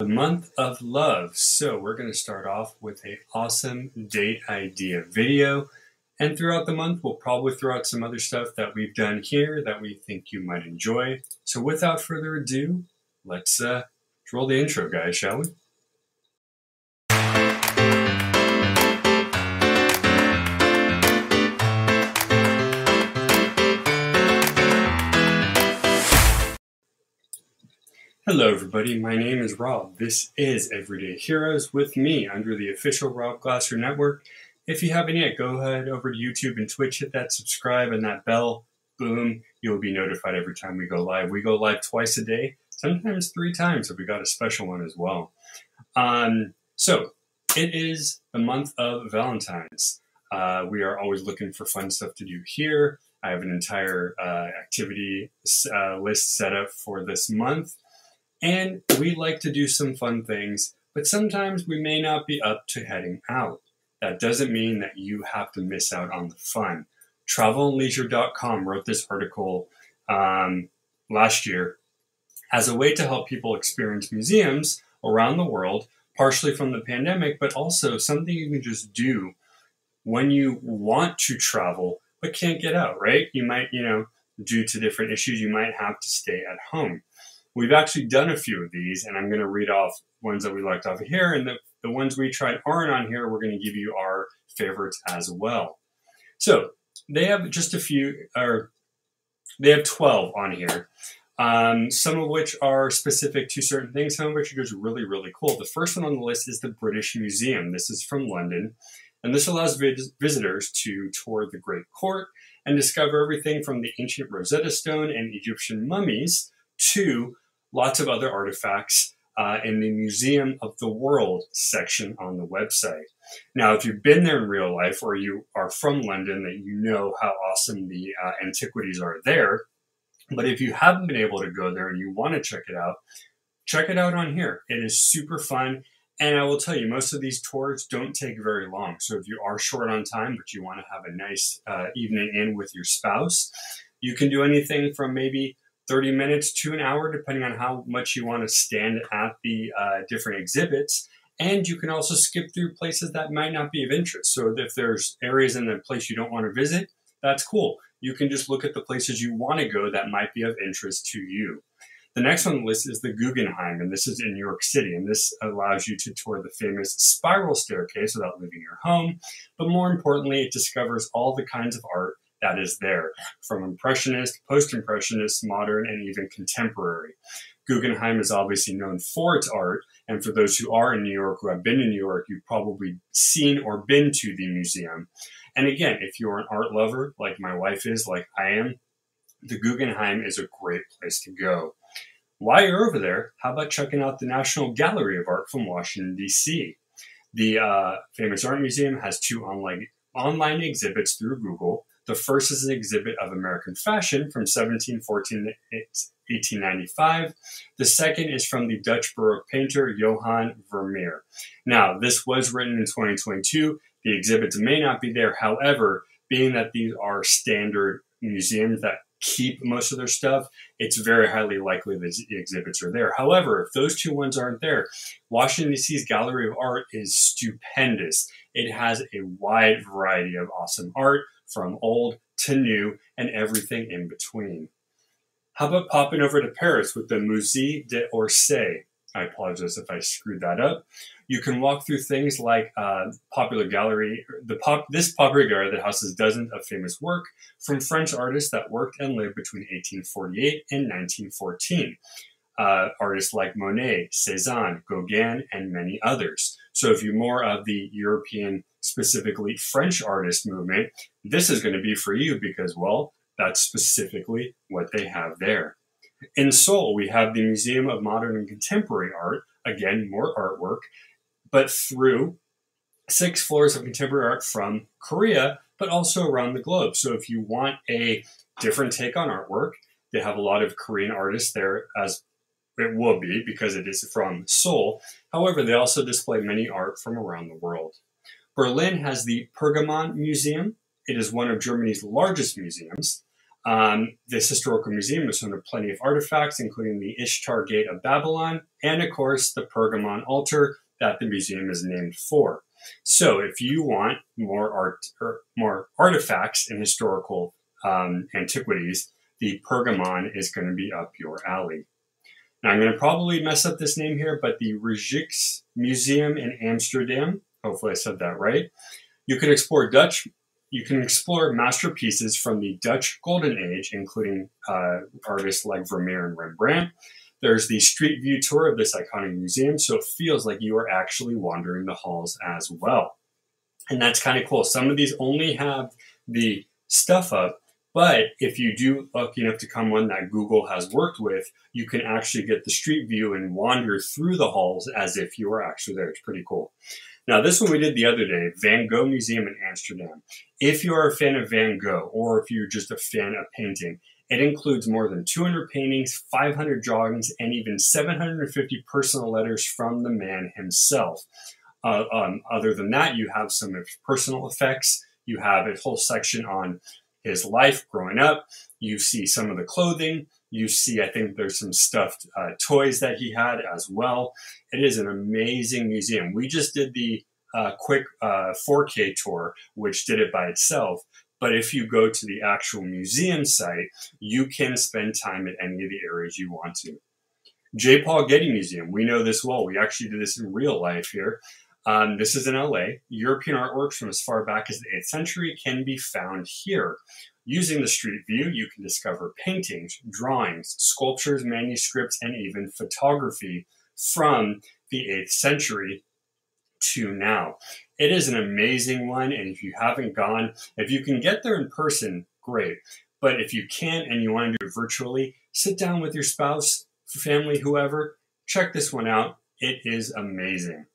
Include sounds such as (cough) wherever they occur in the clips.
The month of love. So we're going to start off with a awesome date idea video. And throughout the month, we'll probably throw out some other stuff that we've done here that we think you might enjoy. So without further ado, let's uh, roll the intro, guys, shall we? Hello, everybody. My name is Rob. This is Everyday Heroes with me under the official Rob Glasser Network. If you haven't yet, go ahead over to YouTube and Twitch, hit that subscribe and that bell. Boom, you'll be notified every time we go live. We go live twice a day, sometimes three times if we got a special one as well. Um, so, it is the month of Valentine's. Uh, we are always looking for fun stuff to do here. I have an entire uh, activity uh, list set up for this month. And we like to do some fun things, but sometimes we may not be up to heading out. That doesn't mean that you have to miss out on the fun. TravelandLeisure.com wrote this article um, last year as a way to help people experience museums around the world, partially from the pandemic, but also something you can just do when you want to travel but can't get out, right? You might, you know, due to different issues, you might have to stay at home. We've actually done a few of these, and I'm going to read off ones that we liked off of here. And the, the ones we tried aren't on here. We're going to give you our favorites as well. So they have just a few, or they have 12 on here. Um, some of which are specific to certain things, some of which are just really, really cool. The first one on the list is the British Museum. This is from London, and this allows vis- visitors to tour the Great Court and discover everything from the ancient Rosetta Stone and Egyptian mummies to lots of other artifacts uh, in the Museum of the World section on the website. Now, if you've been there in real life or you are from London, that you know how awesome the uh, antiquities are there. But if you haven't been able to go there and you want to check it out, check it out on here. It is super fun. And I will tell you, most of these tours don't take very long. So if you are short on time, but you want to have a nice uh, evening in with your spouse, you can do anything from maybe 30 minutes to an hour, depending on how much you want to stand at the uh, different exhibits. And you can also skip through places that might not be of interest. So if there's areas in the place you don't want to visit, that's cool. You can just look at the places you want to go that might be of interest to you. The next one on the list is the Guggenheim, and this is in New York City. And this allows you to tour the famous spiral staircase without leaving your home. But more importantly, it discovers all the kinds of art that is there, from Impressionist, Post Impressionist, modern, and even contemporary. Guggenheim is obviously known for its art, and for those who are in New York, who have been in New York, you've probably seen or been to the museum. And again, if you're an art lover, like my wife is, like I am, the Guggenheim is a great place to go. While you're over there, how about checking out the National Gallery of Art from Washington, D.C.? The uh, famous art museum has two online, online exhibits through Google the first is an exhibit of American fashion from 1714 to 1895. The second is from the Dutch Baroque painter Johan Vermeer. Now, this was written in 2022. The exhibits may not be there. However, being that these are standard museums that keep most of their stuff, it's very highly likely that the exhibits are there. However, if those two ones aren't there, Washington, D.C.'s Gallery of Art is stupendous. It has a wide variety of awesome art from old to new and everything in between. How about popping over to Paris with the Musée d'Orsay? I apologize if I screwed that up. You can walk through things like uh, popular gallery. The pop, this popular gallery that houses dozens of famous work from French artists that worked and lived between 1848 and 1914. Uh, artists like Monet, Cezanne, Gauguin, and many others. So if you're more of the European specifically French artist movement, this is going to be for you because, well, that's specifically what they have there. In Seoul, we have the Museum of Modern and Contemporary Art, again, more artwork, but through six floors of contemporary art from Korea, but also around the globe. So if you want a different take on artwork, they have a lot of Korean artists there, as it will be because it is from Seoul. However, they also display many art from around the world. Berlin has the Pergamon Museum. It is one of Germany's largest museums. Um, this historical museum is home to plenty of artifacts, including the Ishtar Gate of Babylon, and of course the Pergamon altar that the museum is named for. So, if you want more art or more artifacts and historical um, antiquities, the Pergamon is going to be up your alley. Now, I'm going to probably mess up this name here, but the Rijks Museum in Amsterdam, hopefully I said that right. You can explore Dutch you can explore masterpieces from the Dutch Golden Age, including uh, artists like Vermeer and Rembrandt. There's the street view tour of this iconic museum, so it feels like you are actually wandering the halls as well. And that's kind of cool. Some of these only have the stuff up, but if you do lucky enough to come one that Google has worked with, you can actually get the street view and wander through the halls as if you were actually there. It's pretty cool. Now, this one we did the other day, Van Gogh Museum in Amsterdam. If you're a fan of Van Gogh, or if you're just a fan of painting, it includes more than 200 paintings, 500 drawings, and even 750 personal letters from the man himself. Uh, um, other than that, you have some personal effects. You have a whole section on his life growing up. You see some of the clothing. You see, I think there's some stuffed uh, toys that he had as well. It is an amazing museum. We just did the uh, quick uh, 4K tour, which did it by itself. But if you go to the actual museum site, you can spend time at any of the areas you want to. J. Paul Getty Museum, we know this well. We actually did this in real life here. Um, this is in LA. European artworks from as far back as the 8th century can be found here. Using the street view, you can discover paintings, drawings, sculptures, manuscripts, and even photography from the 8th century to now. It is an amazing one, and if you haven't gone, if you can get there in person, great. But if you can't and you want to do it virtually, sit down with your spouse, family, whoever, check this one out. It is amazing.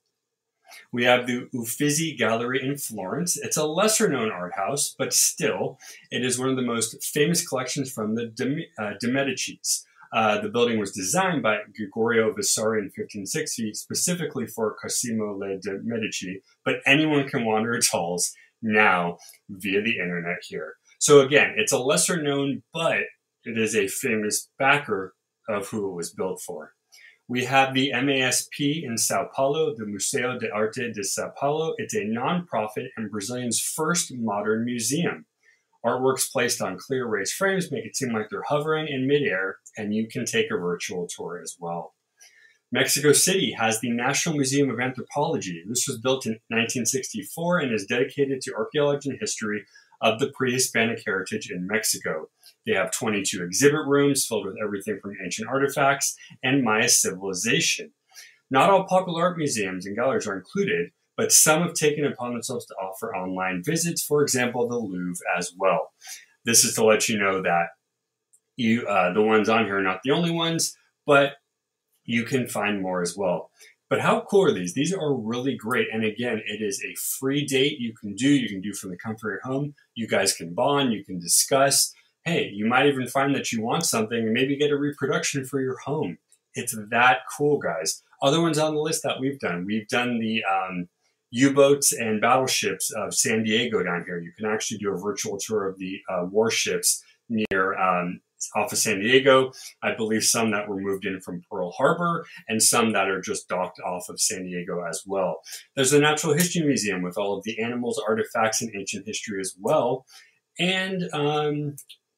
We have the Uffizi Gallery in Florence. It's a lesser known art house, but still, it is one of the most famous collections from the De, uh, De Medicis. Uh, the building was designed by Gregorio Vasari in 1560, specifically for Cosimo le de Medici, but anyone can wander its halls now via the internet here. So again, it's a lesser known, but it is a famous backer of who it was built for. We have the MASP in Sao Paulo, the Museo de Arte de Sao Paulo. It's a nonprofit and Brazilian's first modern museum. Artworks placed on clear raised frames make it seem like they're hovering in midair, and you can take a virtual tour as well. Mexico City has the National Museum of Anthropology. This was built in 1964 and is dedicated to archaeology and history of the pre Hispanic heritage in Mexico. They have 22 exhibit rooms filled with everything from ancient artifacts and Maya civilization. Not all popular art museums and galleries are included, but some have taken upon themselves to offer online visits, for example, the Louvre as well. This is to let you know that you, uh, the ones on here are not the only ones, but you can find more as well. But how cool are these? These are really great. And again, it is a free date you can do. You can do from the comfort of your home. You guys can bond. You can discuss. Hey, you might even find that you want something and maybe get a reproduction for your home. It's that cool, guys. Other ones on the list that we've done. We've done the um, U-boats and battleships of San Diego down here. You can actually do a virtual tour of the uh, warships near um, off of San Diego. I believe some that were moved in from Pearl Harbor and some that are just docked off of San Diego as well. There's a Natural History Museum with all of the animals, artifacts, and ancient history as well. And um,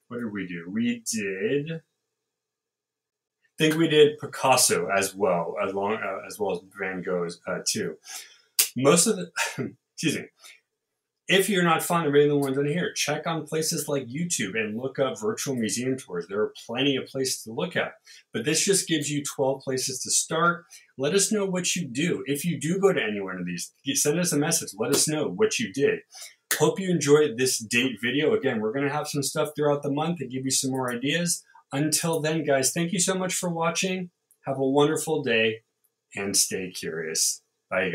what did we do? We did. I think we did Picasso as well, as long uh, as well as Van Gogh's uh, too. Most of the, (coughs) excuse me, if you're not fond of the ones on here, check on places like YouTube and look up virtual museum tours. There are plenty of places to look at. But this just gives you 12 places to start. Let us know what you do. If you do go to any one of these, send us a message. Let us know what you did. Hope you enjoyed this date video. Again, we're going to have some stuff throughout the month and give you some more ideas. Until then, guys, thank you so much for watching. Have a wonderful day and stay curious.